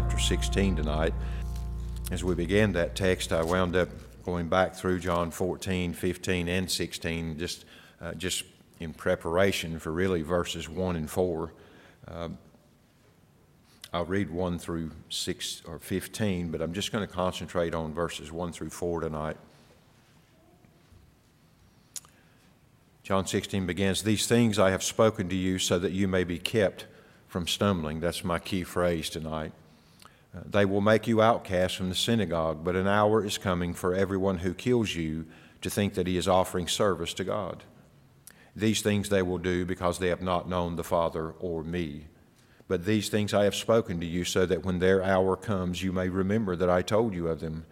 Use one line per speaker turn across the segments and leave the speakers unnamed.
chapter 16 tonight. As we began that text, I wound up going back through John 14, 15, and 16, just, uh, just in preparation for really verses 1 and 4. Uh, I'll read 1 through 6 or 15, but I'm just going to concentrate on verses 1 through 4 tonight. John 16 begins, These things I have spoken to you so that you may be kept from stumbling. That's my key phrase tonight. They will make you outcasts from the synagogue, but an hour is coming for everyone who kills you to think that he is offering service to God. These things they will do because they have not known the Father or me. But these things I have spoken to you so that when their hour comes, you may remember that I told you of them.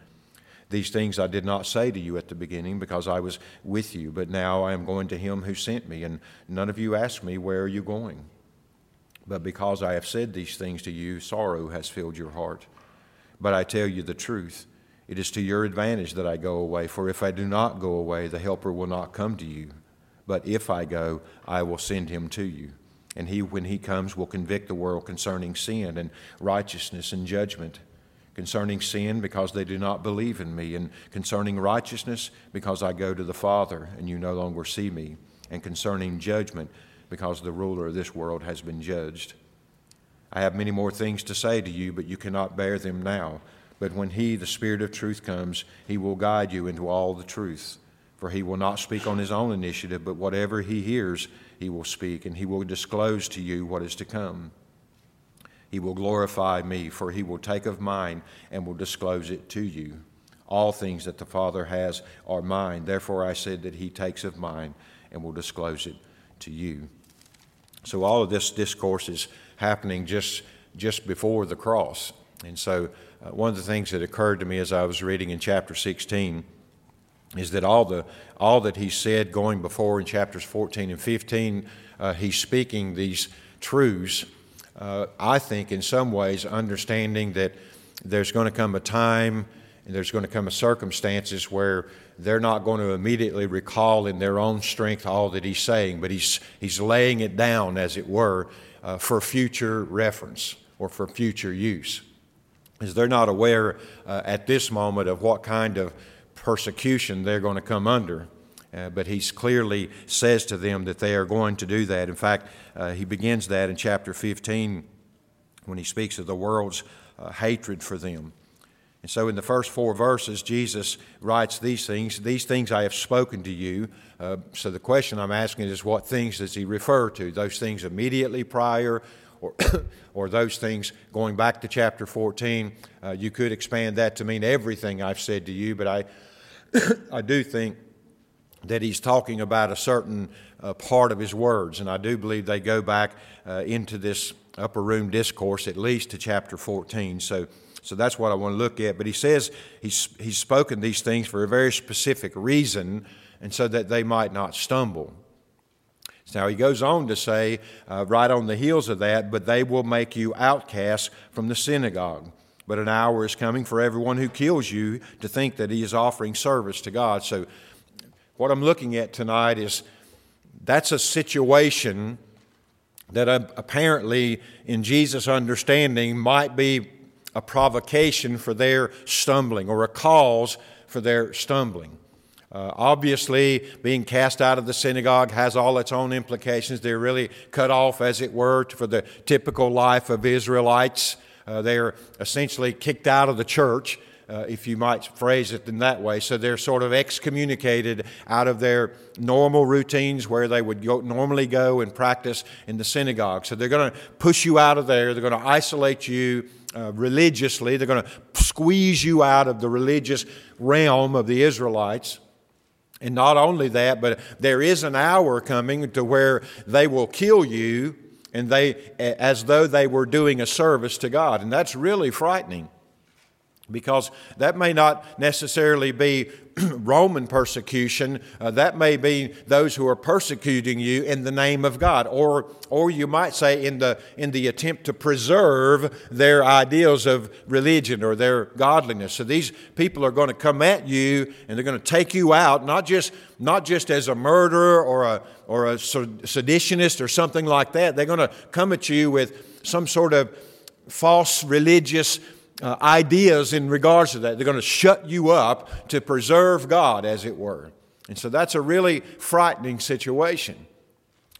These things I did not say to you at the beginning because I was with you, but now I am going to him who sent me, and none of you ask me, Where are you going? But because I have said these things to you, sorrow has filled your heart. But I tell you the truth. It is to your advantage that I go away, for if I do not go away, the Helper will not come to you. But if I go, I will send him to you. And he, when he comes, will convict the world concerning sin and righteousness and judgment. Concerning sin, because they do not believe in me. And concerning righteousness, because I go to the Father, and you no longer see me. And concerning judgment, because the ruler of this world has been judged. I have many more things to say to you, but you cannot bear them now. But when He, the Spirit of truth, comes, He will guide you into all the truth. For He will not speak on His own initiative, but whatever He hears, He will speak, and He will disclose to you what is to come. He will glorify me, for He will take of mine and will disclose it to you. All things that the Father has are mine. Therefore I said that He takes of mine and will disclose it to you. So all of this discourse is happening just, just before the cross. And so uh, one of the things that occurred to me as I was reading in chapter 16 is that all, the, all that he said going before in chapters 14 and 15, uh, he's speaking these truths. Uh, I think in some ways understanding that there's going to come a time and there's going to come a circumstances where they're not going to immediately recall in their own strength all that he's saying, but he's, he's laying it down, as it were, uh, for future reference or for future use. As they're not aware uh, at this moment of what kind of persecution they're going to come under. Uh, but he clearly says to them that they are going to do that. In fact, uh, he begins that in chapter 15 when he speaks of the world's uh, hatred for them. And so, in the first four verses, Jesus writes these things These things I have spoken to you. Uh, so, the question I'm asking is what things does he refer to? Those things immediately prior, or, or those things going back to chapter 14? Uh, you could expand that to mean everything I've said to you, but I, I do think that he's talking about a certain uh, part of his words, and I do believe they go back uh, into this upper room discourse at least to chapter 14. So, so that's what I want to look at. But he says he's, he's spoken these things for a very specific reason, and so that they might not stumble. Now he goes on to say, uh, right on the heels of that, but they will make you outcasts from the synagogue. But an hour is coming for everyone who kills you to think that he is offering service to God. So, what I'm looking at tonight is that's a situation that apparently, in Jesus' understanding, might be a provocation for their stumbling or a cause for their stumbling. Uh, obviously, being cast out of the synagogue has all its own implications. They're really cut off, as it were, for the typical life of Israelites. Uh, they're essentially kicked out of the church, uh, if you might phrase it in that way. So they're sort of excommunicated out of their normal routines where they would go, normally go and practice in the synagogue. So they're going to push you out of there, they're going to isolate you uh, religiously. They're going to squeeze you out of the religious realm of the Israelites. And not only that, but there is an hour coming to where they will kill you and they as though they were doing a service to God. And that's really frightening because that may not necessarily be Roman persecution. Uh, that may be those who are persecuting you in the name of God, or, or you might say in the, in the attempt to preserve their ideals of religion or their godliness. So these people are going to come at you and they're going to take you out, not just, not just as a murderer or a, or a seditionist or something like that. They're going to come at you with some sort of false religious uh, ideas in regards to that. They're going to shut you up to preserve God, as it were. And so that's a really frightening situation.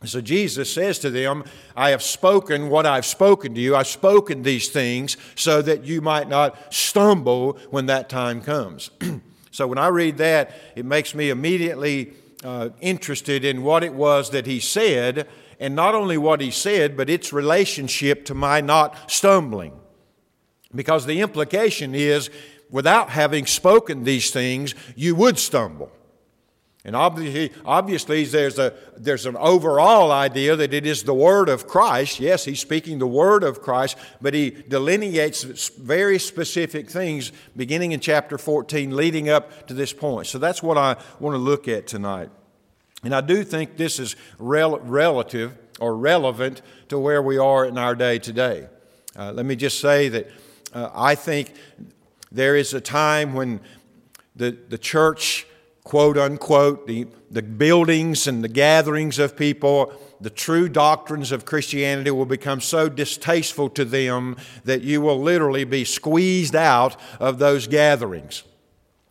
So Jesus says to them, I have spoken what I've spoken to you. I've spoken these things so that you might not stumble when that time comes. so when I read that, it makes me immediately uh, interested in what it was that he said, and not only what he said, but its relationship to my not stumbling. Because the implication is, without having spoken these things, you would stumble. And obviously, obviously there's, a, there's an overall idea that it is the Word of Christ. Yes, he's speaking the Word of Christ, but he delineates very specific things beginning in chapter 14, leading up to this point. So that's what I want to look at tonight. And I do think this is rel- relative or relevant to where we are in our day today. Uh, let me just say that uh, I think there is a time when the, the church, quote unquote, the, the buildings and the gatherings of people, the true doctrines of Christianity will become so distasteful to them that you will literally be squeezed out of those gatherings.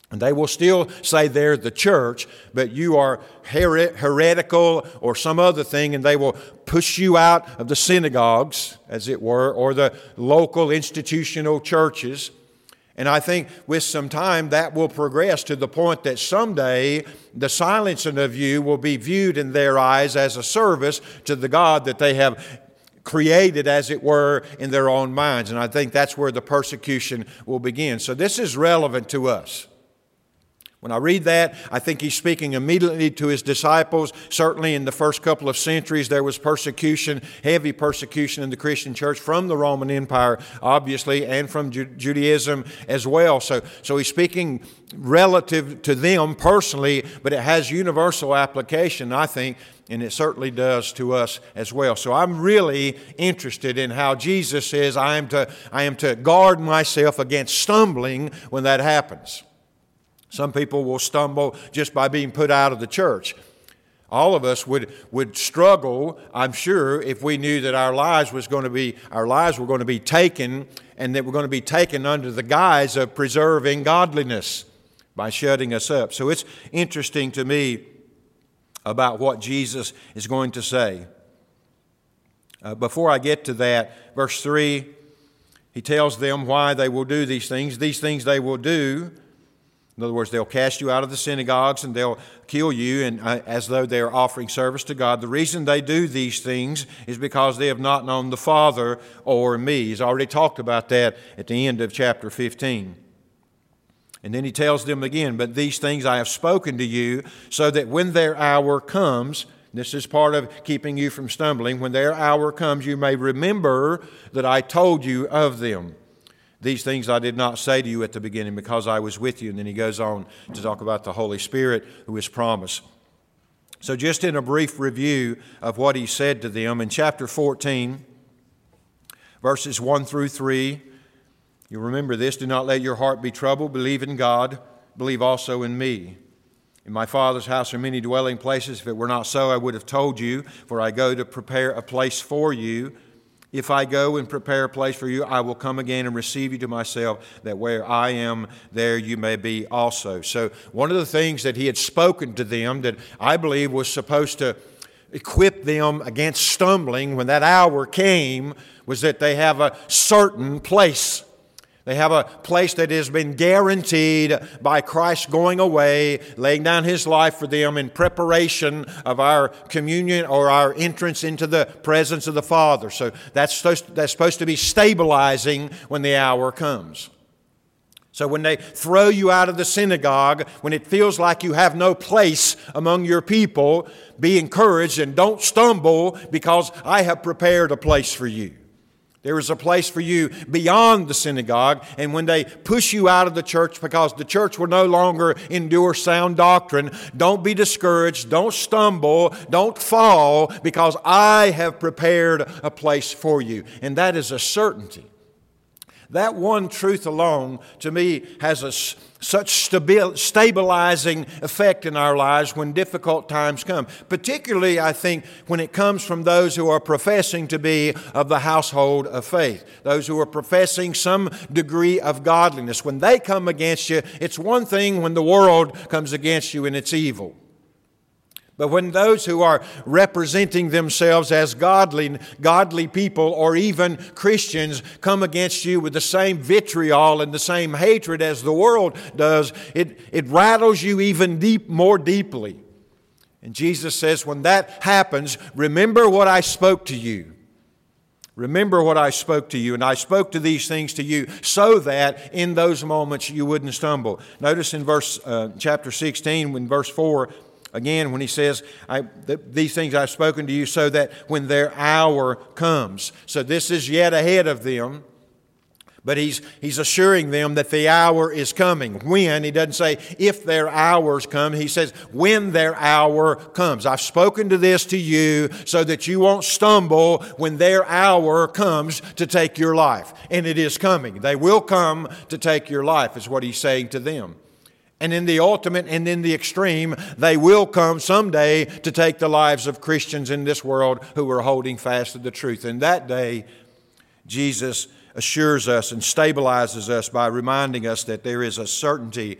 And they will still say they're the church, but you are her- heretical or some other thing, and they will push you out of the synagogues, as it were, or the local institutional churches. And I think with some time that will progress to the point that someday the silencing of you will be viewed in their eyes as a service to the God that they have created, as it were, in their own minds. And I think that's where the persecution will begin. So this is relevant to us. When I read that, I think he's speaking immediately to his disciples. Certainly, in the first couple of centuries, there was persecution, heavy persecution in the Christian church from the Roman Empire, obviously, and from Judaism as well. So, so he's speaking relative to them personally, but it has universal application, I think, and it certainly does to us as well. So I'm really interested in how Jesus says I am to, I am to guard myself against stumbling when that happens. Some people will stumble just by being put out of the church. All of us would, would struggle, I'm sure, if we knew that our lives was going to be our lives were going to be taken and that we're going to be taken under the guise of preserving godliness by shutting us up. So it's interesting to me about what Jesus is going to say. Uh, before I get to that, verse 3, he tells them why they will do these things. These things they will do in other words, they'll cast you out of the synagogues and they'll kill you and, uh, as though they are offering service to God. The reason they do these things is because they have not known the Father or me. He's already talked about that at the end of chapter 15. And then he tells them again, But these things I have spoken to you, so that when their hour comes, this is part of keeping you from stumbling, when their hour comes, you may remember that I told you of them. These things I did not say to you at the beginning because I was with you. And then he goes on to talk about the Holy Spirit who is promised. So, just in a brief review of what he said to them in chapter 14, verses 1 through 3, you remember this do not let your heart be troubled. Believe in God, believe also in me. In my Father's house are many dwelling places. If it were not so, I would have told you, for I go to prepare a place for you. If I go and prepare a place for you, I will come again and receive you to myself, that where I am, there you may be also. So, one of the things that he had spoken to them that I believe was supposed to equip them against stumbling when that hour came was that they have a certain place they have a place that has been guaranteed by Christ going away, laying down his life for them in preparation of our communion or our entrance into the presence of the Father. So that's supposed, that's supposed to be stabilizing when the hour comes. So when they throw you out of the synagogue, when it feels like you have no place among your people, be encouraged and don't stumble because I have prepared a place for you. There is a place for you beyond the synagogue. And when they push you out of the church because the church will no longer endure sound doctrine, don't be discouraged. Don't stumble. Don't fall because I have prepared a place for you. And that is a certainty. That one truth alone, to me, has a, such stabil, stabilizing effect in our lives when difficult times come. Particularly, I think, when it comes from those who are professing to be of the household of faith, those who are professing some degree of godliness. When they come against you, it's one thing when the world comes against you and it's evil. But when those who are representing themselves as godly, godly people or even Christians come against you with the same vitriol and the same hatred as the world does, it, it rattles you even deep, more deeply. And Jesus says, when that happens, remember what I spoke to you. Remember what I spoke to you, and I spoke to these things to you so that in those moments you wouldn't stumble. Notice in verse uh, chapter 16, when verse 4, Again, when he says, th- These things I've spoken to you, so that when their hour comes. So this is yet ahead of them, but he's, he's assuring them that the hour is coming. When, he doesn't say if their hours come, he says when their hour comes. I've spoken to this to you so that you won't stumble when their hour comes to take your life. And it is coming. They will come to take your life, is what he's saying to them. And in the ultimate and in the extreme, they will come someday to take the lives of Christians in this world who are holding fast to the truth. And that day, Jesus assures us and stabilizes us by reminding us that there is a certainty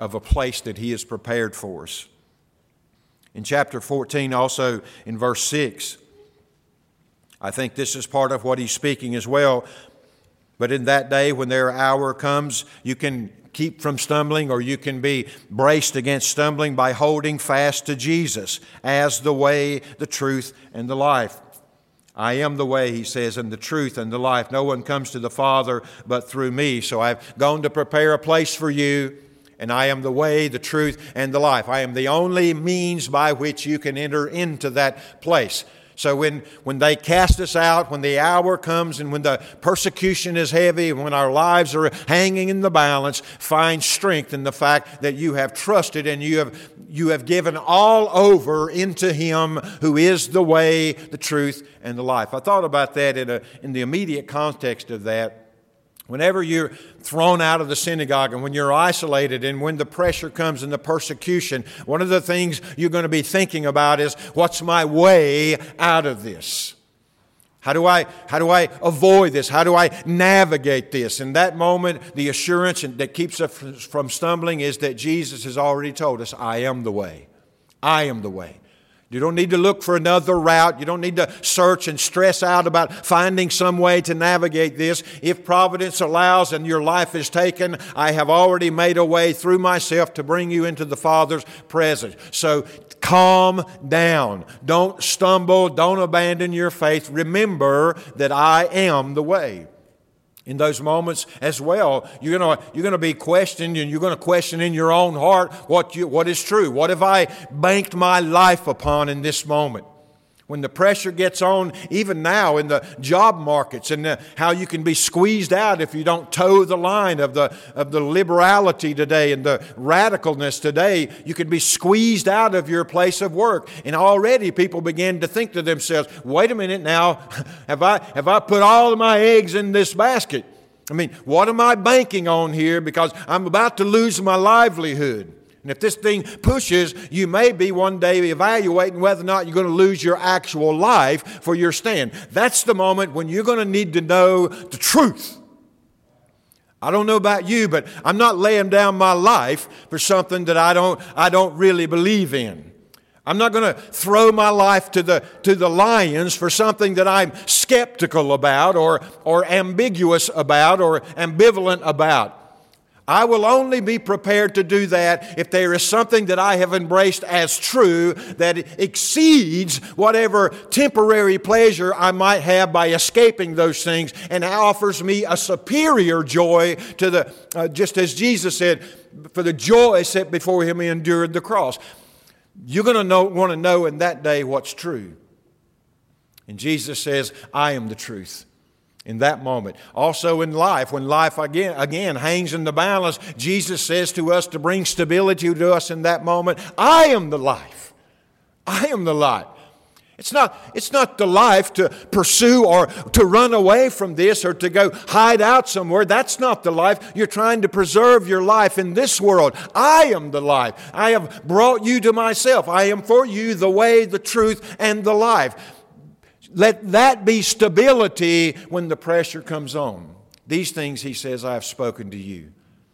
of a place that He has prepared for us. In chapter 14, also in verse 6, I think this is part of what He's speaking as well. But in that day, when their hour comes, you can keep from stumbling, or you can be braced against stumbling by holding fast to Jesus as the way, the truth, and the life. I am the way, he says, and the truth and the life. No one comes to the Father but through me. So I've gone to prepare a place for you, and I am the way, the truth, and the life. I am the only means by which you can enter into that place. So when, when they cast us out, when the hour comes and when the persecution is heavy, and when our lives are hanging in the balance, find strength in the fact that you have trusted and you have, you have given all over into Him who is the way, the truth, and the life. I thought about that in, a, in the immediate context of that. Whenever you're thrown out of the synagogue and when you're isolated and when the pressure comes and the persecution, one of the things you're going to be thinking about is what's my way out of this? How do I, how do I avoid this? How do I navigate this? In that moment, the assurance that keeps us from stumbling is that Jesus has already told us, I am the way. I am the way. You don't need to look for another route. You don't need to search and stress out about finding some way to navigate this. If providence allows and your life is taken, I have already made a way through myself to bring you into the Father's presence. So calm down. Don't stumble. Don't abandon your faith. Remember that I am the way in those moments as well. You're going you're gonna be questioned and you're going to question in your own heart what, you, what is true. What have I banked my life upon in this moment? When the pressure gets on, even now in the job markets, and the, how you can be squeezed out if you don't toe the line of the, of the liberality today and the radicalness today, you can be squeezed out of your place of work. And already people begin to think to themselves, wait a minute now, have I, have I put all of my eggs in this basket? I mean, what am I banking on here? Because I'm about to lose my livelihood. And if this thing pushes, you may be one day evaluating whether or not you're going to lose your actual life for your stand. That's the moment when you're going to need to know the truth. I don't know about you, but I'm not laying down my life for something that I don't, I don't really believe in. I'm not going to throw my life to the, to the lions for something that I'm skeptical about or, or ambiguous about or ambivalent about. I will only be prepared to do that if there is something that I have embraced as true that exceeds whatever temporary pleasure I might have by escaping those things and offers me a superior joy to the, uh, just as Jesus said, for the joy set before him he endured the cross. You're going to want to know in that day what's true. And Jesus says, I am the truth in that moment. Also in life, when life again, again hangs in the balance, Jesus says to us to bring stability to us in that moment I am the life. I am the life. It's not, it's not the life to pursue or to run away from this or to go hide out somewhere. That's not the life. You're trying to preserve your life in this world. I am the life. I have brought you to myself. I am for you the way, the truth, and the life. Let that be stability when the pressure comes on. These things, he says, I have spoken to you,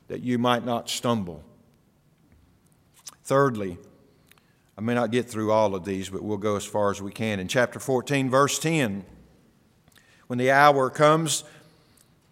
that you might not stumble. Thirdly, I may not get through all of these, but we'll go as far as we can. In chapter 14, verse 10, when the hour comes,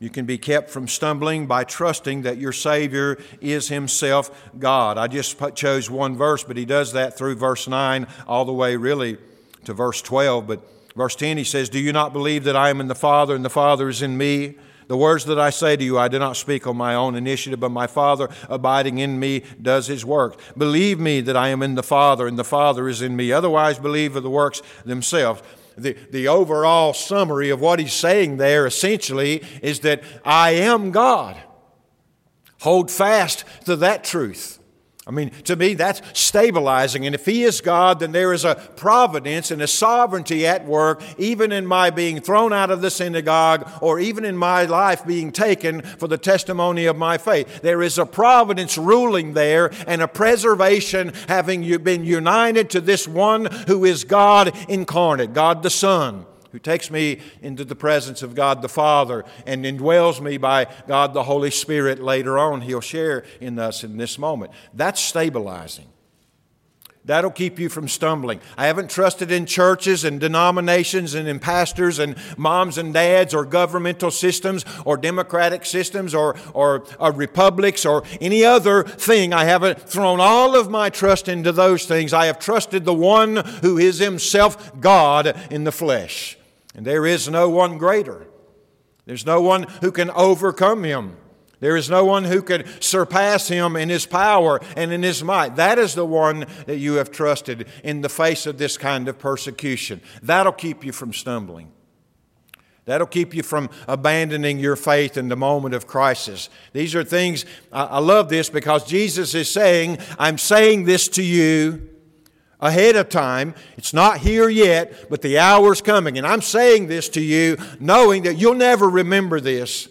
you can be kept from stumbling by trusting that your Savior is Himself God. I just chose one verse, but He does that through verse 9 all the way really to verse 12. But verse 10, He says, Do you not believe that I am in the Father and the Father is in me? The words that I say to you, I do not speak on my own initiative, but my Father abiding in me does his work. Believe me that I am in the Father, and the Father is in me. Otherwise, believe of the works themselves. The, the overall summary of what he's saying there essentially is that I am God. Hold fast to that truth. I mean, to me, that's stabilizing. And if He is God, then there is a providence and a sovereignty at work, even in my being thrown out of the synagogue or even in my life being taken for the testimony of my faith. There is a providence ruling there and a preservation having been united to this one who is God incarnate, God the Son who takes me into the presence of God the Father and indwells me by God the Holy Spirit later on. He'll share in us in this moment. That's stabilizing. That'll keep you from stumbling. I haven't trusted in churches and denominations and in pastors and moms and dads or governmental systems or democratic systems or, or, or, republics or any other thing. I haven't thrown all of my trust into those things. I have trusted the one who is himself God in the flesh. And there is no one greater. There's no one who can overcome him. There is no one who can surpass him in his power and in his might. That is the one that you have trusted in the face of this kind of persecution. That'll keep you from stumbling. That'll keep you from abandoning your faith in the moment of crisis. These are things, I love this because Jesus is saying, I'm saying this to you ahead of time. It's not here yet, but the hour's coming. And I'm saying this to you knowing that you'll never remember this.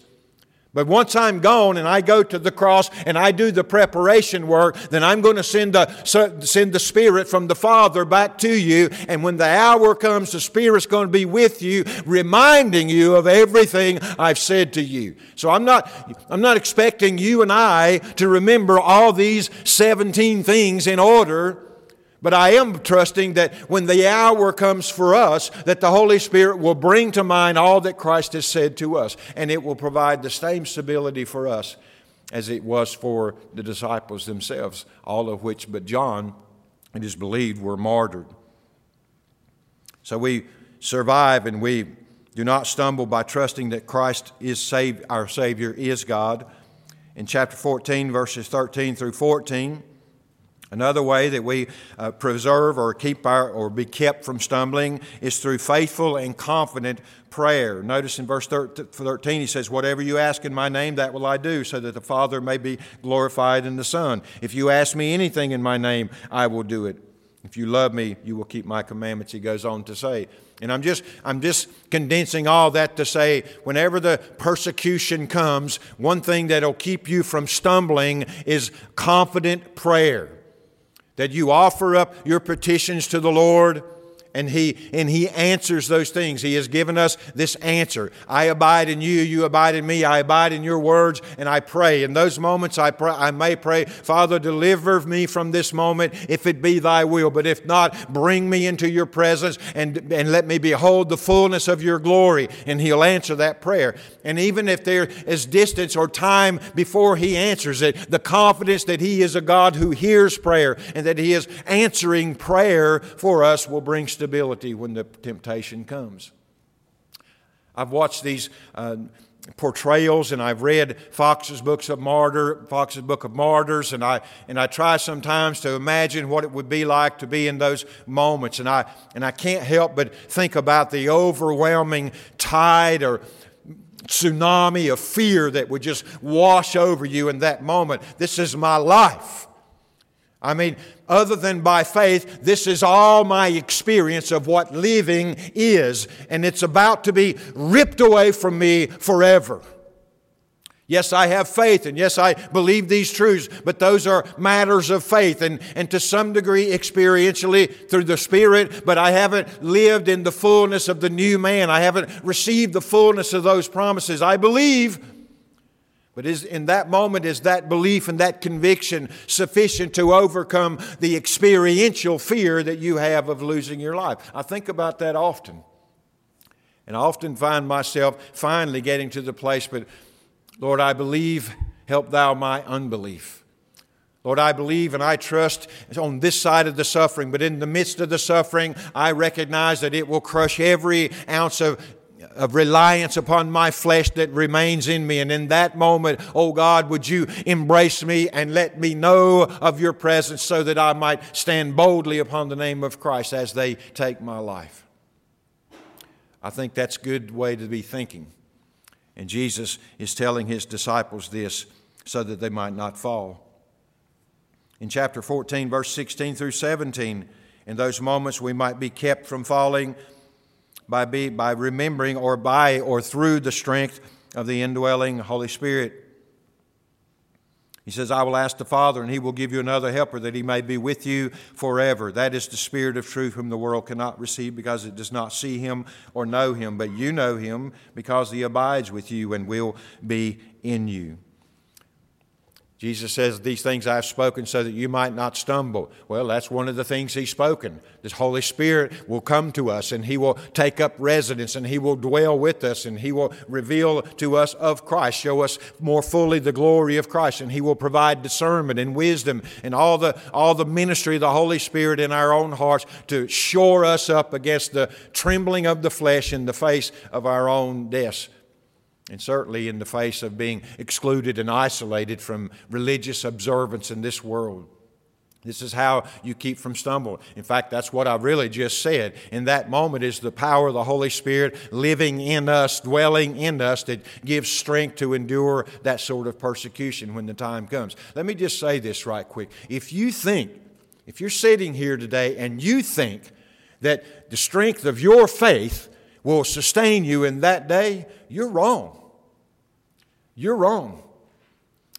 But once I'm gone and I go to the cross and I do the preparation work, then I'm going to send the, send the Spirit from the Father back to you. And when the hour comes, the Spirit's going to be with you, reminding you of everything I've said to you. So I'm not, I'm not expecting you and I to remember all these 17 things in order. But I am trusting that when the hour comes for us, that the Holy Spirit will bring to mind all that Christ has said to us, and it will provide the same stability for us as it was for the disciples themselves, all of which but John, it is believed, were martyred. So we survive and we do not stumble by trusting that Christ is save, our Savior is God. In chapter 14, verses 13 through 14, Another way that we uh, preserve or keep our or be kept from stumbling is through faithful and confident prayer. Notice in verse 13 he says, Whatever you ask in my name, that will I do, so that the Father may be glorified in the Son. If you ask me anything in my name, I will do it. If you love me, you will keep my commandments, he goes on to say. And I'm just, I'm just condensing all that to say whenever the persecution comes, one thing that'll keep you from stumbling is confident prayer that you offer up your petitions to the Lord and he and he answers those things. He has given us this answer. I abide in you you abide in me. I abide in your words and i pray. In those moments i pray i may pray father deliver me from this moment if it be thy will. But if not bring me into your presence and and let me behold the fullness of your glory. And he'll answer that prayer. And even if there is distance or time before he answers it the confidence that he is a god who hears prayer and that he is answering prayer for us will bring stability when the temptation comes. I've watched these uh, portrayals and I've read Foxe's books of martyr, Foxe's book of martyrs, and I and I try sometimes to imagine what it would be like to be in those moments, and I and I can't help but think about the overwhelming tide or tsunami of fear that would just wash over you in that moment. This is my life. I mean, other than by faith, this is all my experience of what living is, and it's about to be ripped away from me forever. Yes, I have faith, and yes, I believe these truths, but those are matters of faith and, and to some degree experientially through the Spirit, but I haven't lived in the fullness of the new man. I haven't received the fullness of those promises. I believe but is, in that moment, is that belief and that conviction sufficient to overcome the experiential fear that you have of losing your life? I think about that often. And I often find myself finally getting to the place, but Lord, I believe, help thou my unbelief. Lord, I believe and I trust on this side of the suffering, but in the midst of the suffering, I recognize that it will crush every ounce of of reliance upon my flesh that remains in me. And in that moment, oh God, would you embrace me and let me know of your presence so that I might stand boldly upon the name of Christ as they take my life. I think that's a good way to be thinking. And Jesus is telling his disciples this so that they might not fall. In chapter 14, verse 16 through 17, in those moments we might be kept from falling by, be, by remembering or by or through the strength of the indwelling Holy Spirit. He says, I will ask the Father, and he will give you another helper that he may be with you forever. That is the Spirit of truth, whom the world cannot receive because it does not see him or know him. But you know him because he abides with you and will be in you. Jesus says, These things I've spoken so that you might not stumble. Well, that's one of the things He's spoken. The Holy Spirit will come to us and He will take up residence and He will dwell with us and He will reveal to us of Christ, show us more fully the glory of Christ, and He will provide discernment and wisdom and all the, all the ministry of the Holy Spirit in our own hearts to shore us up against the trembling of the flesh in the face of our own deaths and certainly in the face of being excluded and isolated from religious observance in this world. This is how you keep from stumbling. In fact, that's what I really just said. In that moment is the power of the Holy Spirit living in us, dwelling in us, that gives strength to endure that sort of persecution when the time comes. Let me just say this right quick. If you think, if you're sitting here today and you think that the strength of your faith will sustain you in that day, you're wrong. You're wrong.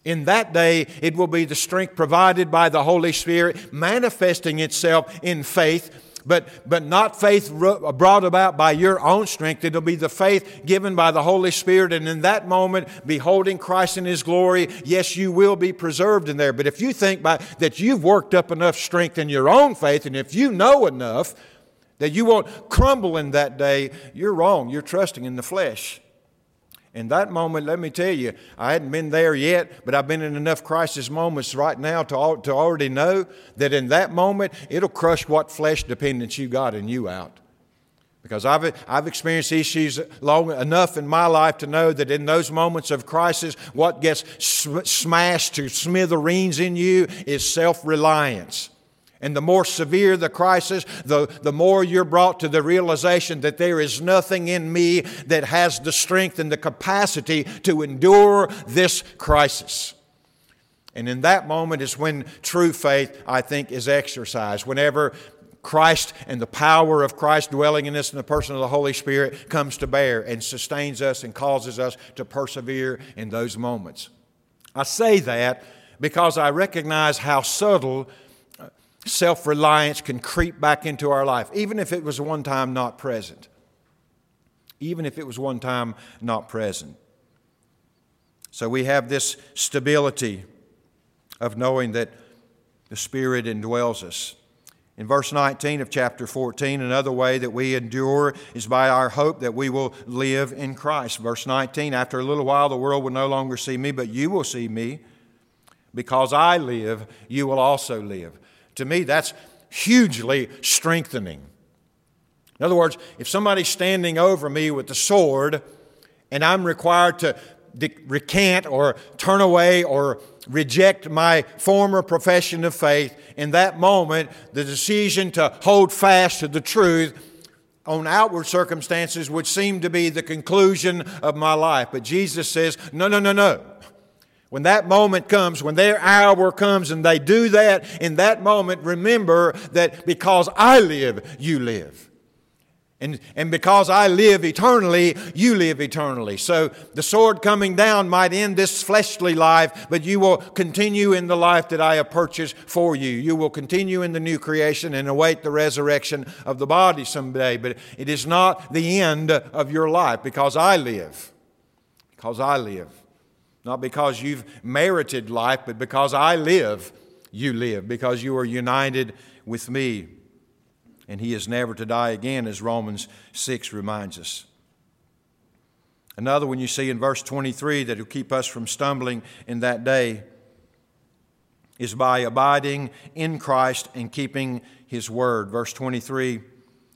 In that day, it will be the strength provided by the Holy Spirit manifesting itself in faith, but, but not faith brought about by your own strength. It'll be the faith given by the Holy Spirit. And in that moment, beholding Christ in His glory, yes, you will be preserved in there. But if you think by, that you've worked up enough strength in your own faith, and if you know enough that you won't crumble in that day, you're wrong. You're trusting in the flesh. In that moment, let me tell you, I hadn't been there yet, but I've been in enough crisis moments right now to, to already know that in that moment, it'll crush what flesh dependence you got in you out. Because I've, I've experienced issues long enough in my life to know that in those moments of crisis, what gets smashed to smithereens in you is self reliance. And the more severe the crisis, the, the more you're brought to the realization that there is nothing in me that has the strength and the capacity to endure this crisis. And in that moment is when true faith, I think, is exercised. Whenever Christ and the power of Christ dwelling in us in the person of the Holy Spirit comes to bear and sustains us and causes us to persevere in those moments. I say that because I recognize how subtle self reliance can creep back into our life, even if it was one time not present. Even if it was one time not present. So we have this stability of knowing that the Spirit indwells us. In verse 19 of chapter 14, another way that we endure is by our hope that we will live in Christ. Verse 19, after a little while, the world will no longer see me, but you will see me. Because I live, you will also live. To me, that's hugely strengthening. In other words, if somebody's standing over me with the sword and I'm required to recant or turn away or reject my former profession of faith, in that moment, the decision to hold fast to the truth on outward circumstances would seem to be the conclusion of my life. But Jesus says, no, no, no, no. When that moment comes, when their hour comes and they do that, in that moment, remember that because I live, you live. And, and because I live eternally, you live eternally. So the sword coming down might end this fleshly life, but you will continue in the life that I have purchased for you. You will continue in the new creation and await the resurrection of the body someday. But it is not the end of your life because I live. Because I live. Not because you've merited life, but because I live, you live, because you are united with me. And he is never to die again, as Romans 6 reminds us. Another one you see in verse 23 that will keep us from stumbling in that day is by abiding in Christ and keeping his word. Verse 23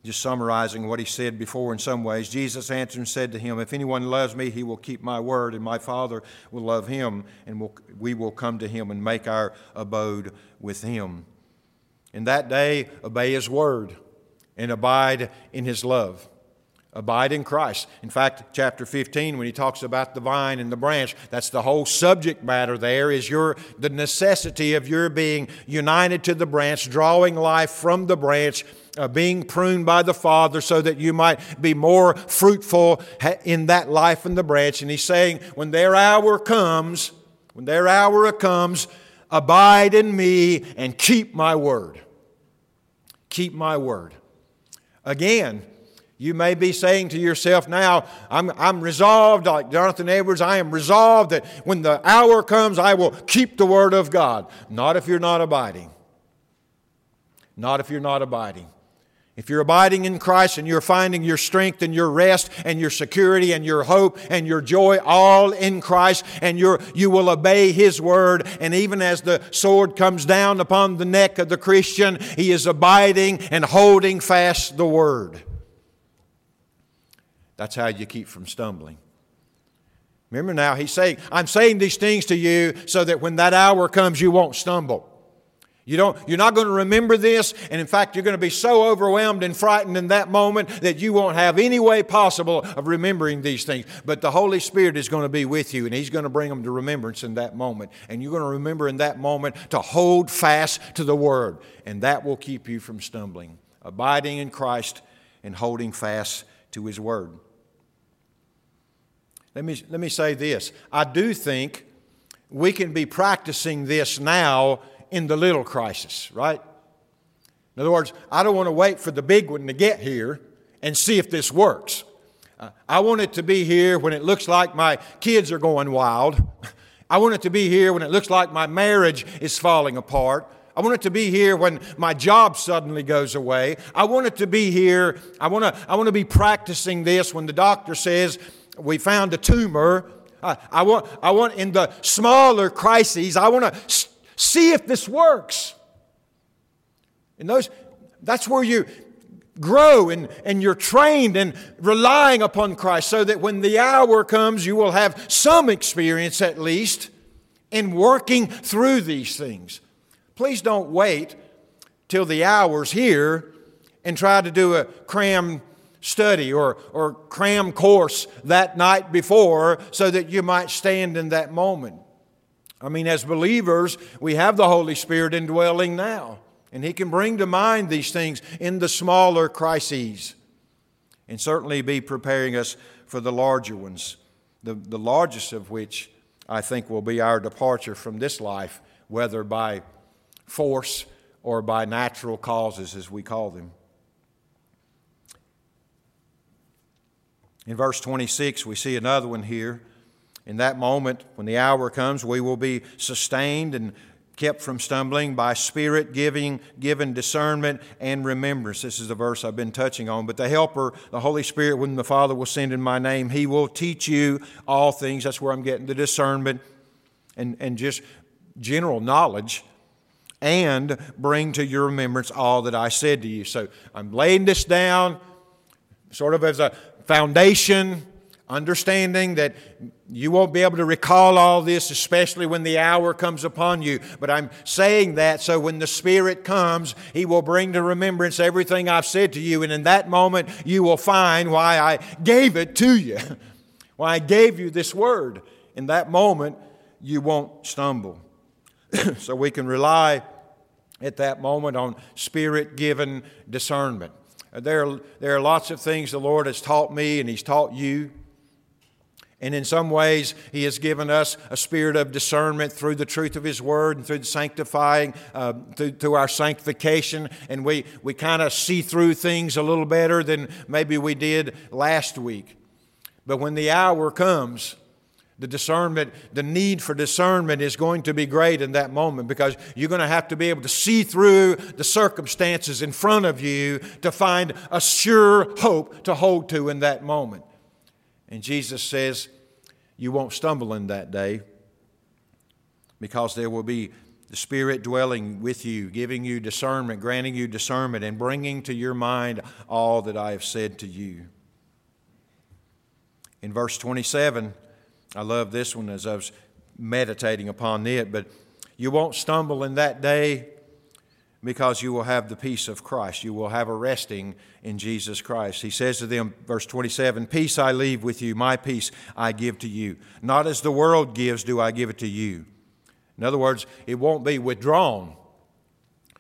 just summarizing what he said before in some ways, Jesus answered and said to him, If anyone loves me, he will keep my word, and my Father will love him, and we'll, we will come to him and make our abode with him. In that day, obey his word and abide in his love. Abide in Christ. In fact, chapter 15, when he talks about the vine and the branch, that's the whole subject matter there is your the necessity of your being united to the branch, drawing life from the branch uh, being pruned by the Father so that you might be more fruitful in that life in the branch. And he's saying, when their hour comes, when their hour comes, abide in me and keep my word. Keep my word. Again, you may be saying to yourself now, I'm, I'm resolved, like Jonathan Edwards, I am resolved that when the hour comes, I will keep the word of God. Not if you're not abiding. Not if you're not abiding. If you're abiding in Christ and you're finding your strength and your rest and your security and your hope and your joy all in Christ and you you will obey His word and even as the sword comes down upon the neck of the Christian, he is abiding and holding fast the word. That's how you keep from stumbling. Remember now, he's saying, I'm saying these things to you so that when that hour comes, you won't stumble. You don't, you're not going to remember this, and in fact, you're going to be so overwhelmed and frightened in that moment that you won't have any way possible of remembering these things. But the Holy Spirit is going to be with you, and He's going to bring them to remembrance in that moment. And you're going to remember in that moment to hold fast to the Word, and that will keep you from stumbling. Abiding in Christ and holding fast to His Word. Let me, let me say this I do think we can be practicing this now in the little crisis, right? In other words, I don't want to wait for the big one to get here and see if this works. Uh, I want it to be here when it looks like my kids are going wild. I want it to be here when it looks like my marriage is falling apart. I want it to be here when my job suddenly goes away. I want it to be here. I want to, I want to be practicing this when the doctor says, We found a tumor. I, I, want, I want in the smaller crises, I want to See if this works. And those, that's where you grow and, and you're trained and relying upon Christ so that when the hour comes, you will have some experience at least in working through these things. Please don't wait till the hour's here and try to do a cram study or, or cram course that night before so that you might stand in that moment. I mean, as believers, we have the Holy Spirit indwelling now, and He can bring to mind these things in the smaller crises and certainly be preparing us for the larger ones, the, the largest of which I think will be our departure from this life, whether by force or by natural causes, as we call them. In verse 26, we see another one here in that moment, when the hour comes, we will be sustained and kept from stumbling by spirit giving given discernment and remembrance. This is the verse i've been touching on. But the helper the holy spirit when the father will send in my name he will teach you all things. That's where i'm getting the discernment and, and just general knowledge and bring to your remembrance all that i said to you. So i'm laying this down sort of as a foundation understanding that you won't be able to recall all this, especially when the hour comes upon you. But I'm saying that so when the Spirit comes, He will bring to remembrance everything I've said to you. And in that moment, you will find why I gave it to you, why I gave you this word. In that moment, you won't stumble. so we can rely at that moment on spirit given discernment. There there are lots of things the Lord has taught me and He's taught you. And in some ways, He has given us a spirit of discernment through the truth of His Word and through the sanctifying, uh, through, through our sanctification. And we, we kind of see through things a little better than maybe we did last week. But when the hour comes, the discernment, the need for discernment is going to be great in that moment because you're going to have to be able to see through the circumstances in front of you to find a sure hope to hold to in that moment. And Jesus says, You won't stumble in that day because there will be the Spirit dwelling with you, giving you discernment, granting you discernment, and bringing to your mind all that I have said to you. In verse 27, I love this one as I was meditating upon it, but you won't stumble in that day because you will have the peace of Christ. You will have a resting in Jesus Christ. He says to them, verse 27 Peace I leave with you, my peace I give to you. Not as the world gives, do I give it to you. In other words, it won't be withdrawn.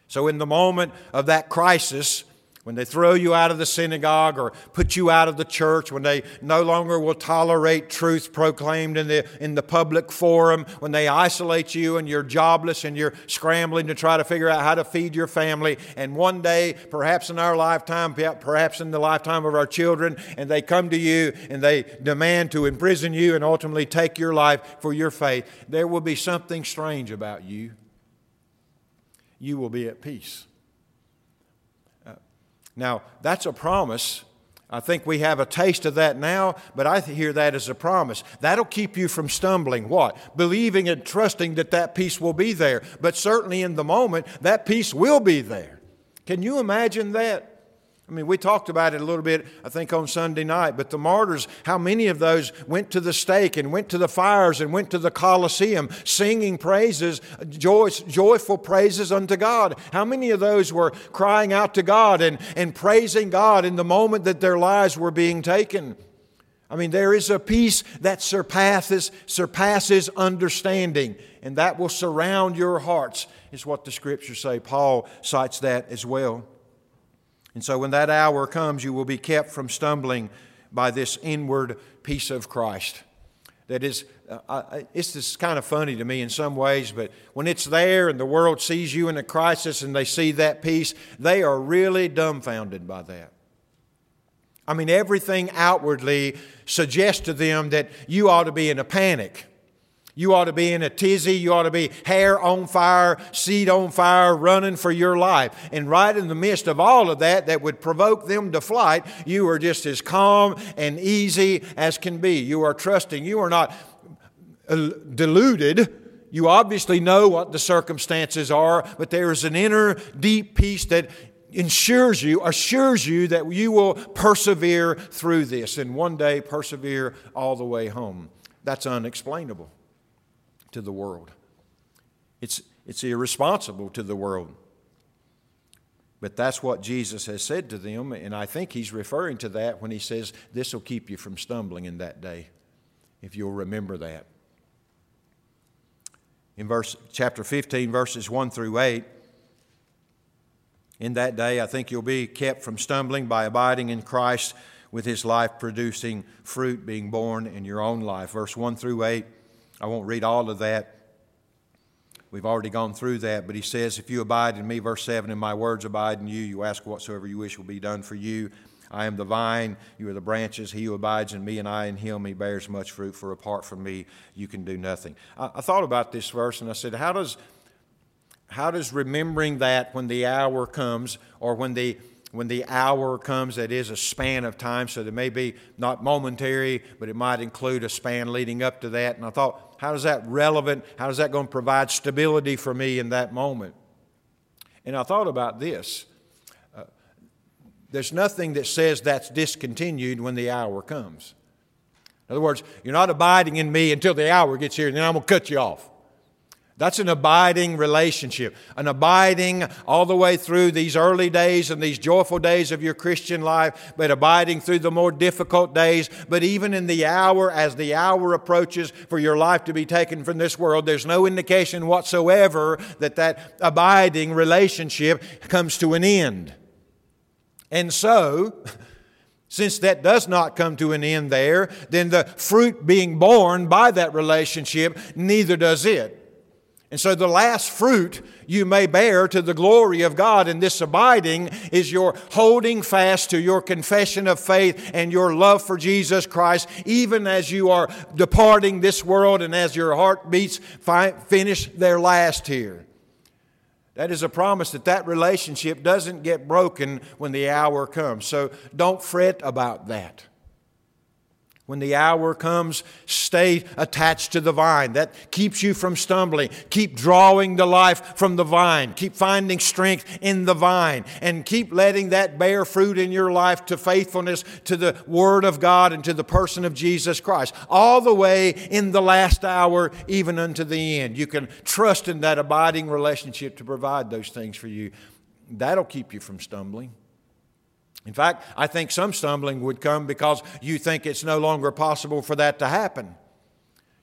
So, in the moment of that crisis, when they throw you out of the synagogue or put you out of the church, when they no longer will tolerate truth proclaimed in the, in the public forum, when they isolate you and you're jobless and you're scrambling to try to figure out how to feed your family, and one day, perhaps in our lifetime, perhaps in the lifetime of our children, and they come to you and they demand to imprison you and ultimately take your life for your faith, there will be something strange about you. You will be at peace. Now, that's a promise. I think we have a taste of that now, but I hear that as a promise. That'll keep you from stumbling. What? Believing and trusting that that peace will be there. But certainly in the moment, that peace will be there. Can you imagine that? I mean, we talked about it a little bit, I think, on Sunday night, but the martyrs, how many of those went to the stake and went to the fires and went to the Colosseum singing praises, joy, joyful praises unto God? How many of those were crying out to God and, and praising God in the moment that their lives were being taken? I mean, there is a peace that surpasses, surpasses understanding, and that will surround your hearts, is what the scriptures say. Paul cites that as well. And so when that hour comes, you will be kept from stumbling by this inward peace of Christ. That is, uh, it's just kind of funny to me in some ways, but when it's there and the world sees you in a crisis and they see that peace, they are really dumbfounded by that. I mean, everything outwardly suggests to them that you ought to be in a panic. You ought to be in a tizzy. You ought to be hair on fire, seat on fire, running for your life. And right in the midst of all of that, that would provoke them to flight, you are just as calm and easy as can be. You are trusting. You are not uh, deluded. You obviously know what the circumstances are, but there is an inner deep peace that ensures you, assures you that you will persevere through this and one day persevere all the way home. That's unexplainable to the world. It's, it's irresponsible to the world. But that's what Jesus has said to them, and I think he's referring to that when he says, This will keep you from stumbling in that day, if you'll remember that. In verse, chapter 15, verses 1 through 8, in that day, I think you'll be kept from stumbling by abiding in Christ with his life producing fruit being borne in your own life. Verse 1 through 8. I won't read all of that. We've already gone through that, but he says, If you abide in me, verse 7, and my words abide in you, you ask whatsoever you wish will be done for you. I am the vine, you are the branches. He who abides in me and I in him, he bears much fruit, for apart from me, you can do nothing. I, I thought about this verse and I said, How does, how does remembering that when the hour comes or when the when the hour comes that is a span of time so there may be not momentary but it might include a span leading up to that. And i thought how is that relevant? How is that going to provide stability for me in that moment? And i thought about this. Uh, there's nothing that says that's discontinued when the hour comes. In other words you're not abiding in me until the hour gets here and then i'm going to cut you off That's an abiding relationship, an abiding all the way through these early days and these joyful days of your Christian life, but abiding through the more difficult days. But even in the hour, as the hour approaches for your life to be taken from this world, there's no indication whatsoever that that abiding relationship comes to an end. And so, since that does not come to an end there, then the fruit being borne by that relationship, neither does it. And so, the last fruit you may bear to the glory of God in this abiding is your holding fast to your confession of faith and your love for Jesus Christ, even as you are departing this world and as your heartbeats fi- finish their last here. That is a promise that that relationship doesn't get broken when the hour comes. So, don't fret about that. When the hour comes, stay attached to the vine. That keeps you from stumbling. Keep drawing the life from the vine. Keep finding strength in the vine. And keep letting that bear fruit in your life to faithfulness to the Word of God and to the person of Jesus Christ. All the way in the last hour, even unto the end. You can trust in that abiding relationship to provide those things for you. That'll keep you from stumbling. In fact, I think some stumbling would come because you think it's no longer possible for that to happen.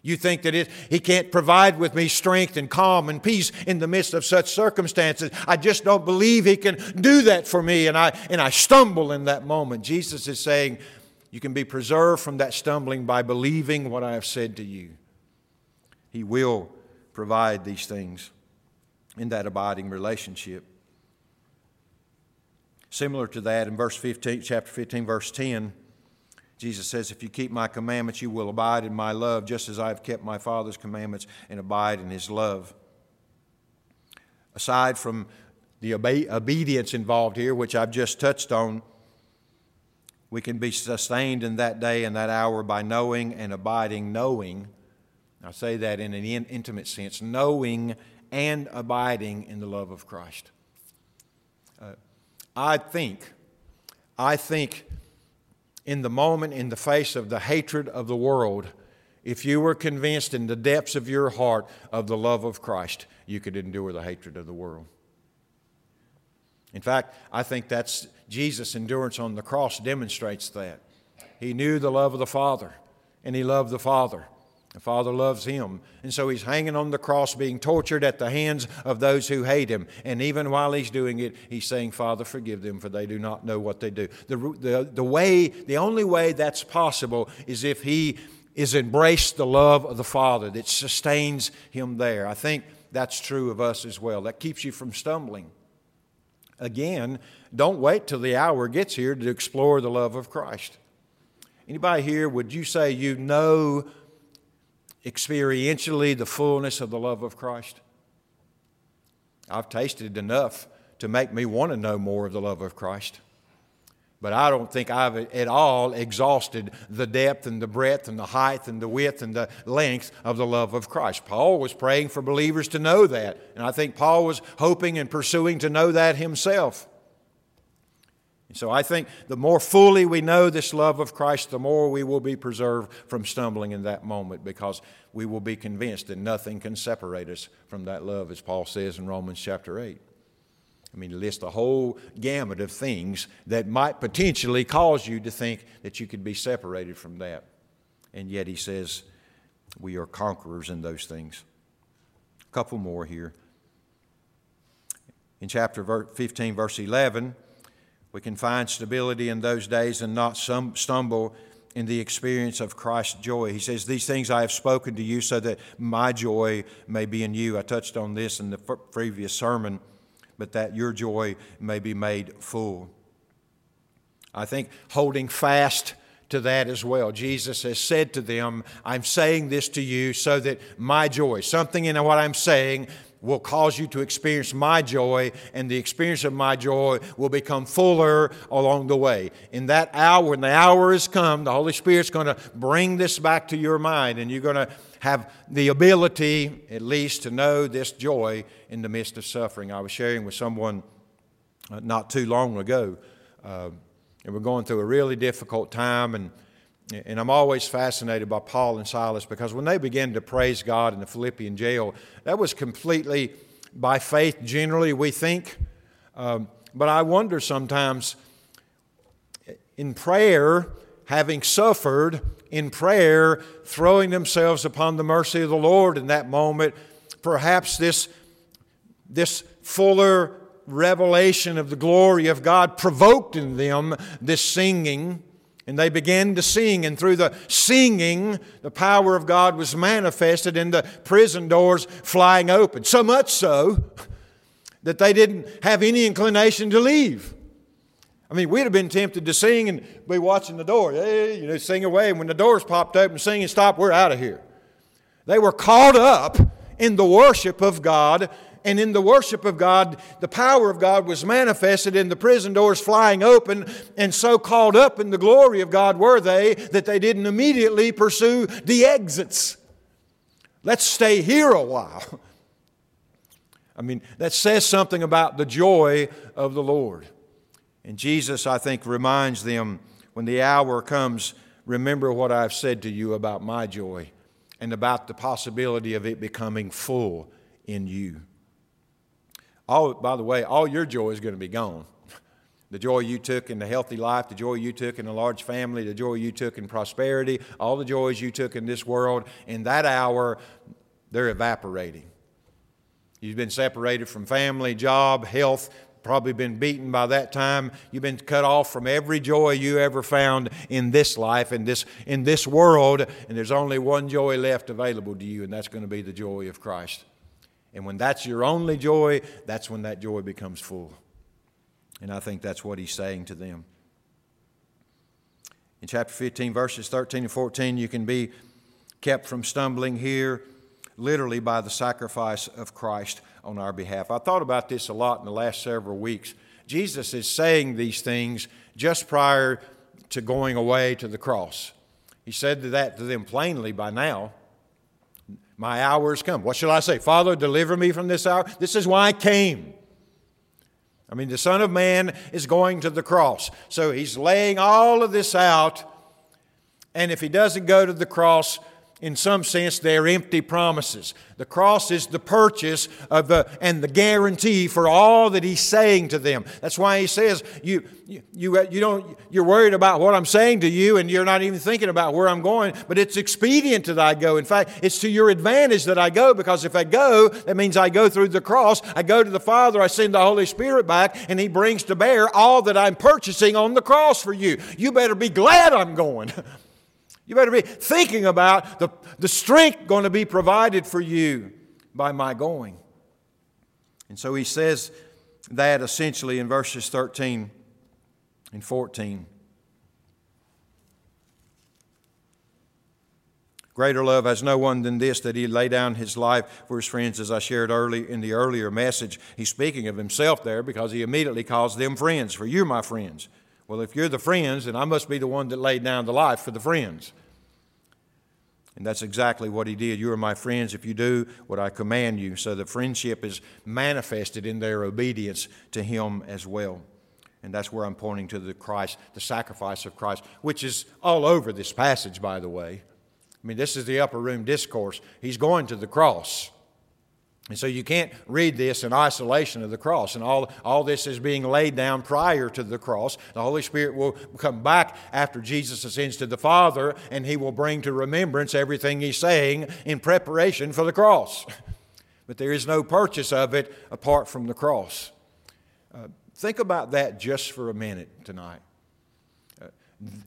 You think that it, He can't provide with me strength and calm and peace in the midst of such circumstances. I just don't believe He can do that for me, and I, and I stumble in that moment. Jesus is saying, You can be preserved from that stumbling by believing what I have said to you. He will provide these things in that abiding relationship. Similar to that, in verse 15, chapter 15, verse 10, Jesus says, If you keep my commandments, you will abide in my love, just as I have kept my Father's commandments and abide in his love. Aside from the obe- obedience involved here, which I've just touched on, we can be sustained in that day and that hour by knowing and abiding, knowing. I say that in an in- intimate sense, knowing and abiding in the love of Christ. Uh, I think, I think in the moment, in the face of the hatred of the world, if you were convinced in the depths of your heart of the love of Christ, you could endure the hatred of the world. In fact, I think that's Jesus' endurance on the cross demonstrates that. He knew the love of the Father, and he loved the Father. The Father loves him. And so he's hanging on the cross, being tortured at the hands of those who hate him. And even while he's doing it, he's saying, Father, forgive them, for they do not know what they do. The, the, the way, the only way that's possible is if he is embraced the love of the Father that sustains him there. I think that's true of us as well. That keeps you from stumbling. Again, don't wait till the hour gets here to explore the love of Christ. Anybody here, would you say you know experientially the fullness of the love of Christ? I've tasted enough to make me want to know more of the love of Christ. But I don't think I've at all exhausted the depth and the breadth and the height and the width and the length of the love of Christ. Paul was praying for believers to know that. And I think Paul was hoping and pursuing to know that himself. So I think the more fully we know this love of Christ, the more we will be preserved from stumbling in that moment because we will be convinced that nothing can separate us from that love, as Paul says in Romans chapter 8. I mean, list a whole gamut of things that might potentially cause you to think that you could be separated from that. And yet he says we are conquerors in those things. A couple more here. In chapter 15, verse 11, we can find stability in those days and not stumble in the experience of Christ's joy. He says, These things I have spoken to you so that my joy may be in you. I touched on this in the previous sermon, but that your joy may be made full. I think holding fast to that as well. Jesus has said to them, I'm saying this to you so that my joy, something in what I'm saying, will cause you to experience my joy, and the experience of my joy will become fuller along the way. In that hour, when the hour has come, the Holy Spirit's going to bring this back to your mind, and you're going to have the ability, at least, to know this joy in the midst of suffering. I was sharing with someone uh, not too long ago, uh, and we're going through a really difficult time, and And I'm always fascinated by Paul and Silas because when they began to praise God in the Philippian jail, that was completely by faith, generally, we think. Um, but I wonder sometimes in prayer, having suffered, in prayer, throwing themselves upon the mercy of the Lord in that moment, perhaps this, this fuller revelation of the glory of God provoked in them this singing. And they began to sing, and through the singing, the power of God was manifested in the prison doors flying open. So much so that they didn't have any inclination to leave. I mean, we'd have been tempted to sing and be watching the door, hey, you know, sing away. And when the doors popped open, sing and stop, we're out of here. They were caught up in the worship of God, and in the worship of God, the power of God was manifested in the prison doors flying open, and so caught up in the glory of God were they that they didn't immediately pursue the exits. Let's stay here a while. I mean, that says something about the joy of the Lord. And Jesus, I think, reminds them when the hour comes, remember what I've said to you about my joy and about the possibility of it becoming full in you. All, by the way, all your joy is going to be gone. The joy you took in the healthy life, the joy you took in a large family, the joy you took in prosperity, all the joys you took in this world, in that hour, they're evaporating. You've been separated from family, job, health, probably been beaten by that time. You've been cut off from every joy you ever found in this life, in this, in this world, and there's only one joy left available to you, and that's going to be the joy of Christ. And when that's your only joy, that's when that joy becomes full. And I think that's what he's saying to them. In chapter 15, verses 13 and 14, you can be kept from stumbling here literally by the sacrifice of Christ on our behalf. I thought about this a lot in the last several weeks. Jesus is saying these things just prior to going away to the cross. He said that to them plainly by now. My hours come. What shall I say? Father, deliver me from this hour. This is why I came. I mean, the Son of Man is going to the cross. So he's laying all of this out. And if he doesn't go to the cross, in some sense, they're empty promises. The cross is the purchase of the, and the guarantee for all that he's saying to them. That's why he says, you, you, you, you don't, you're worried about what I'm saying to you and you're not even thinking about where I'm going, but it's expedient that I go. In fact, it's to your advantage that I go because if I go, that means I go through the cross, I go to the Father, I send the Holy Spirit back, and he brings to bear all that I'm purchasing on the cross for you. You better be glad I'm going. You better be thinking about the, the strength going to be provided for you by my going. And so he says that essentially in verses 13 and 14. Greater love has no one than this that he lay down his life for his friends, as I shared early in the earlier message. He's speaking of himself there because he immediately calls them friends, for you're my friends. Well, if you're the friends, then I must be the one that laid down the life for the friends. And that's exactly what he did. You are my friends if you do what I command you. So the friendship is manifested in their obedience to him as well. And that's where I'm pointing to the Christ, the sacrifice of Christ, which is all over this passage, by the way. I mean, this is the upper room discourse. He's going to the cross. And so you can't read this in isolation of the cross. And all, all this is being laid down prior to the cross. The Holy Spirit will come back after Jesus ascends to the Father, and He will bring to remembrance everything He's saying in preparation for the cross. But there is no purchase of it apart from the cross. Uh, think about that just for a minute tonight. Uh, th-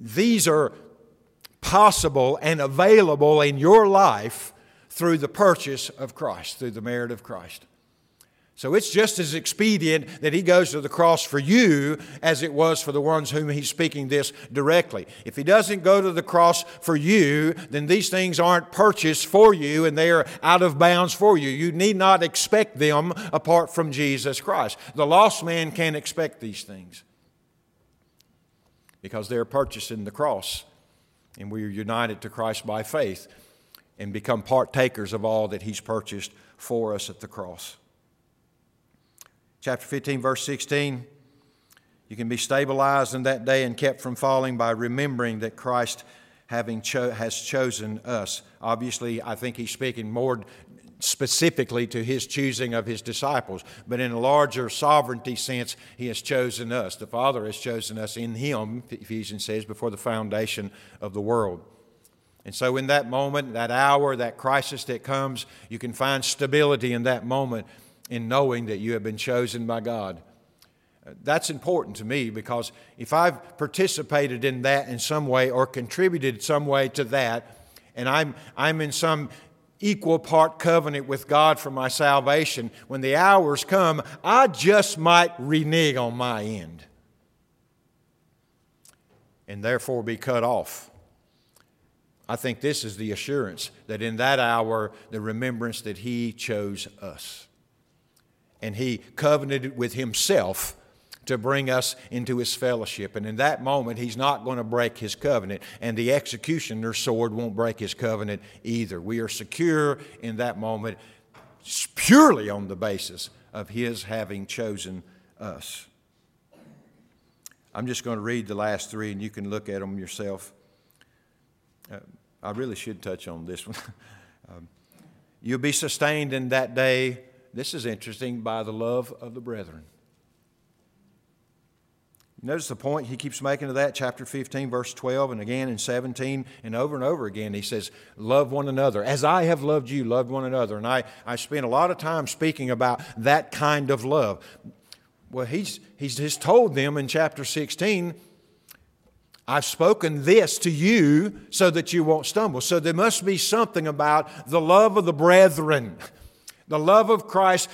these are possible and available in your life through the purchase of Christ, through the merit of Christ. So it's just as expedient that he goes to the cross for you as it was for the ones whom he's speaking this directly. If he doesn't go to the cross for you, then these things aren't purchased for you and they are out of bounds for you. You need not expect them apart from Jesus Christ. The lost man can't expect these things because they're purchased in the cross and we are united to Christ by faith and become partakers of all that He's purchased for us at the cross. Chapter 15, verse 16, You can be stabilized in that day and kept from falling by remembering that Christ having cho- has chosen us. Obviously, I think he's speaking more specifically to his choosing of his disciples, but in a larger sovereignty sense, he has chosen us. The Father has chosen us in him, Ephesians says, before the foundation of the world. And so, in that moment, that hour, that crisis that comes, you can find stability in that moment in knowing that you have been chosen by God. That's important to me because if I've participated in that in some way or contributed some way to that, and I'm, I'm in some equal part covenant with God for my salvation, when the hours come, I just might renege on my end and therefore be cut off. I think this is the assurance that in that hour, the remembrance that He chose us. And He covenanted with Himself to bring us into his fellowship. And in that moment, he's not going to break his covenant. And the executioner's sword won't break his covenant either. We are secure in that moment purely on the basis of his having chosen us. I'm just going to read the last three, and you can look at them yourself. I really should touch on this one. um, You'll be sustained in that day, this is interesting, by the love of the brethren. Notice the point he keeps making to that, chapter 15, verse 12, and again in 17, and over and over again. He says, Love one another. As I have loved you, love one another. And I, I spent a lot of time speaking about that kind of love. Well, he's, he's just told them in chapter 16, I've spoken this to you so that you won't stumble. So there must be something about the love of the brethren, the love of Christ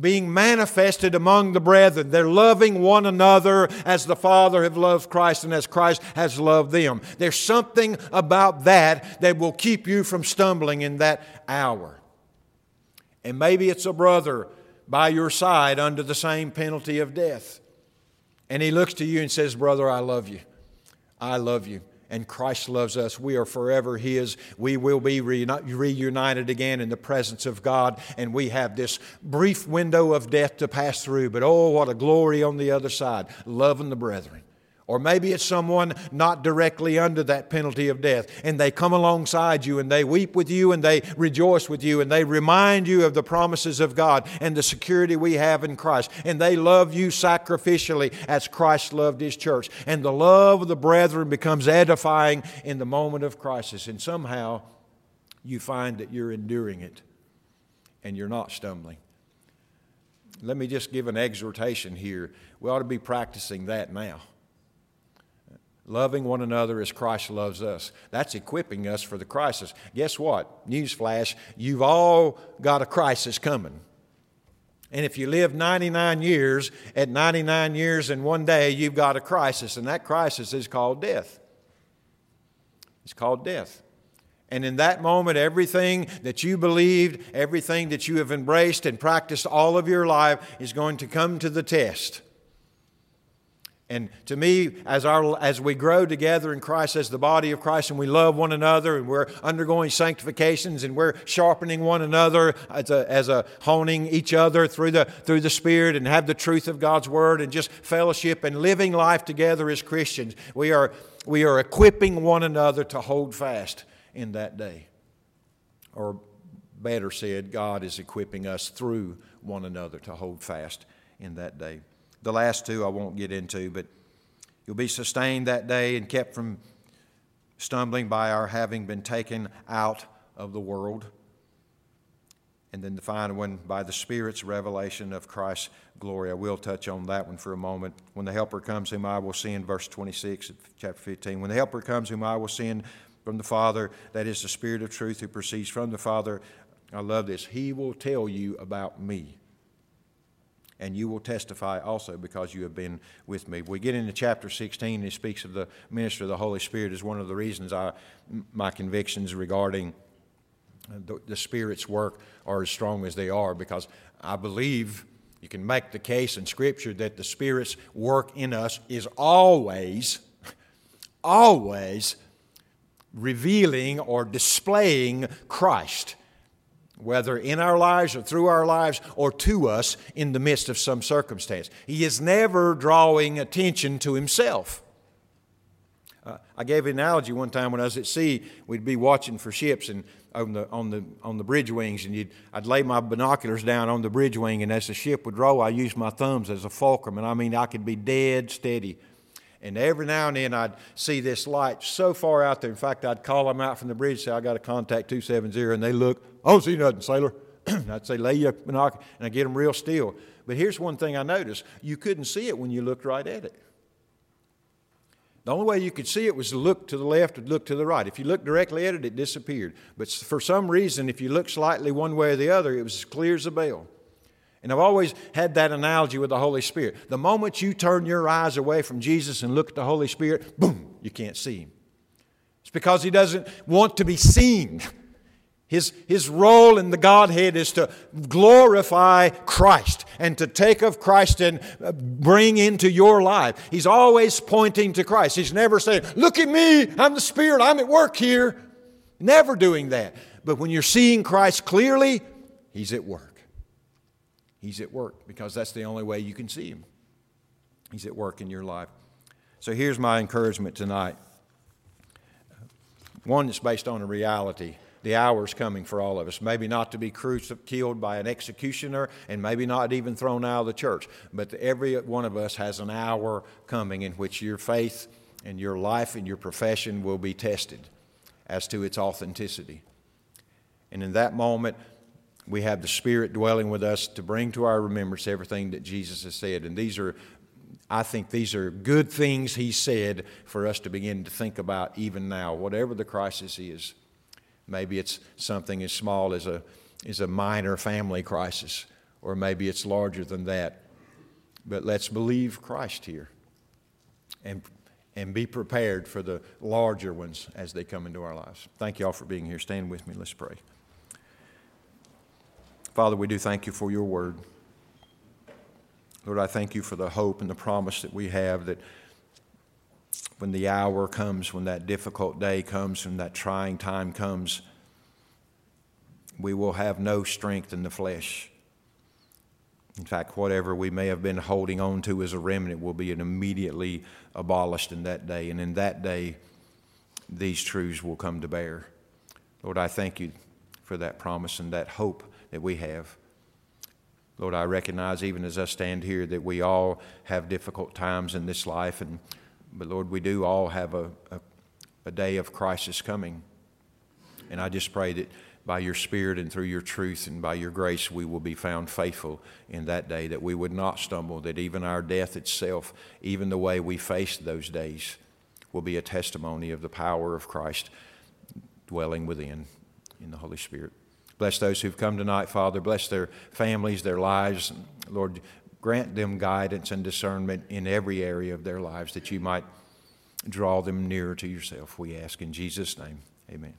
being manifested among the brethren. They're loving one another as the Father have loved Christ and as Christ has loved them. There's something about that that will keep you from stumbling in that hour. And maybe it's a brother by your side under the same penalty of death. And he looks to you and says, Brother, I love you. I love you and Christ loves us. We are forever His. We will be reunited again in the presence of God, and we have this brief window of death to pass through. But oh, what a glory on the other side, loving the brethren. Or maybe it's someone not directly under that penalty of death, and they come alongside you and they weep with you and they rejoice with you and they remind you of the promises of God and the security we have in Christ. And they love you sacrificially as Christ loved His church. And the love of the brethren becomes edifying in the moment of crisis. And somehow you find that you're enduring it and you're not stumbling. Let me just give an exhortation here. We ought to be practicing that now loving one another as Christ loves us. That's equipping us for the crisis. Guess what? Newsflash, you've all got a crisis coming. And if you live 99 years, at 99 years and one day, you've got a crisis, and that crisis is called death. It's called death. And in that moment, everything that you believed, everything that you have embraced and practiced all of your life is going to come to the test. And to me, as, our, as we grow together in Christ as the body of Christ and we love one another and we're undergoing sanctifications and we're sharpening one another as a, as a honing each other through the, through the Spirit and have the truth of God's Word and just fellowship and living life together as Christians, we are, we are equipping one another to hold fast in that day. Or better said, God is equipping us through one another to hold fast in that day. The last two I won't get into, but you'll be sustained that day and kept from stumbling by our having been taken out of the world. And then the final one, by the Spirit's revelation of Christ's glory. I will touch on that one for a moment. When the Helper comes, whom I will send, verse 26 of chapter 15. When the Helper comes, whom I will send from the Father, that is the Spirit of truth who proceeds from the Father, I love this. He will tell you about me and you will testify also because you have been with me. We get into chapter 16, it speaks of the ministry of the Holy Spirit as one of the reasons I, my convictions regarding the, the Spirit's work are as strong as they are because I believe you can make the case in Scripture that the Spirit's work in us is always, always revealing or displaying Christ whether in our lives or through our lives or to us in the midst of some circumstance. He is never drawing attention to himself. Uh, I gave an analogy one time when I was at sea. We'd be watching for ships and on the on the on the bridge wings, and you'd I'd lay my binoculars down on the bridge wing, and as the ship would roll, I used my thumbs as a fulcrum, and I mean I could be dead steady and every now and then I'd see this light so far out there. In fact, I'd call them out from the bridge, say, I got a contact 270, and they look, I don't see nothing, sailor. I'd say, lay your binocular, and I get them real still. But here's one thing I noticed you couldn't see it when you looked right at it. The only way you could see it was to look to the left or look to the right. If you looked directly at it, it disappeared. But for some reason, if you looked slightly one way or the other, it was as clear as a bell. And I've always had that analogy with the Holy Spirit. The moment you turn your eyes away from Jesus and look at the Holy Spirit, boom, you can't see Him. It's because He doesn't want to be seen. His, his role in the Godhead is to glorify Christ and to take of Christ and uh, bring into your life. He's always pointing to Christ. He's never saying, Look at me, I'm the Spirit, I'm at work here. Never doing that. But when you're seeing Christ clearly, He's at work. He's at work because that's the only way you can see Him. He's at work in your life. So here's my encouragement tonight. One that's based on a reality. The hour's coming for all of us. Maybe not to be crucified, killed by an executioner, and maybe not even thrown out of the church. But every one of us has an hour coming in which your faith and your life and your profession will be tested as to its authenticity. And in that moment, we have the Spirit dwelling with us to bring to our remembrance everything that Jesus has said. And these are, I think, these are good things He said for us to begin to think about even now, whatever the crisis is. Maybe it's something as small as a, as a minor family crisis, or maybe it's larger than that. But let's believe Christ here and, and be prepared for the larger ones as they come into our lives. Thank you all for being here. Stand with me. Let's pray. Father, we do thank you for your word. Lord, I thank you for the hope and the promise that we have that when the hour comes, when that difficult day comes, when that trying time comes, we will have no strength in the flesh. In fact, whatever we may have been holding on to as a remnant will be immediately abolished in that day. And in that day, these truths will come to bear. Lord, I thank you for that promise and that hope that we have. Lord, I recognize even as I stand here that we all have difficult times in this life, and but Lord, we do all have a, a, a day of crisis coming. And I just pray that by your Spirit and through your truth and by your grace, we will be found faithful in that day, that we would not stumble, that even our death itself, even the way we face those days, will be a testimony of the power of Christ dwelling within in the Holy Spirit. Bless those who've come tonight, Father. Bless their families, their lives. Lord, grant them guidance and discernment in every area of their lives that you might draw them nearer to yourself. We ask in Jesus' name. Amen.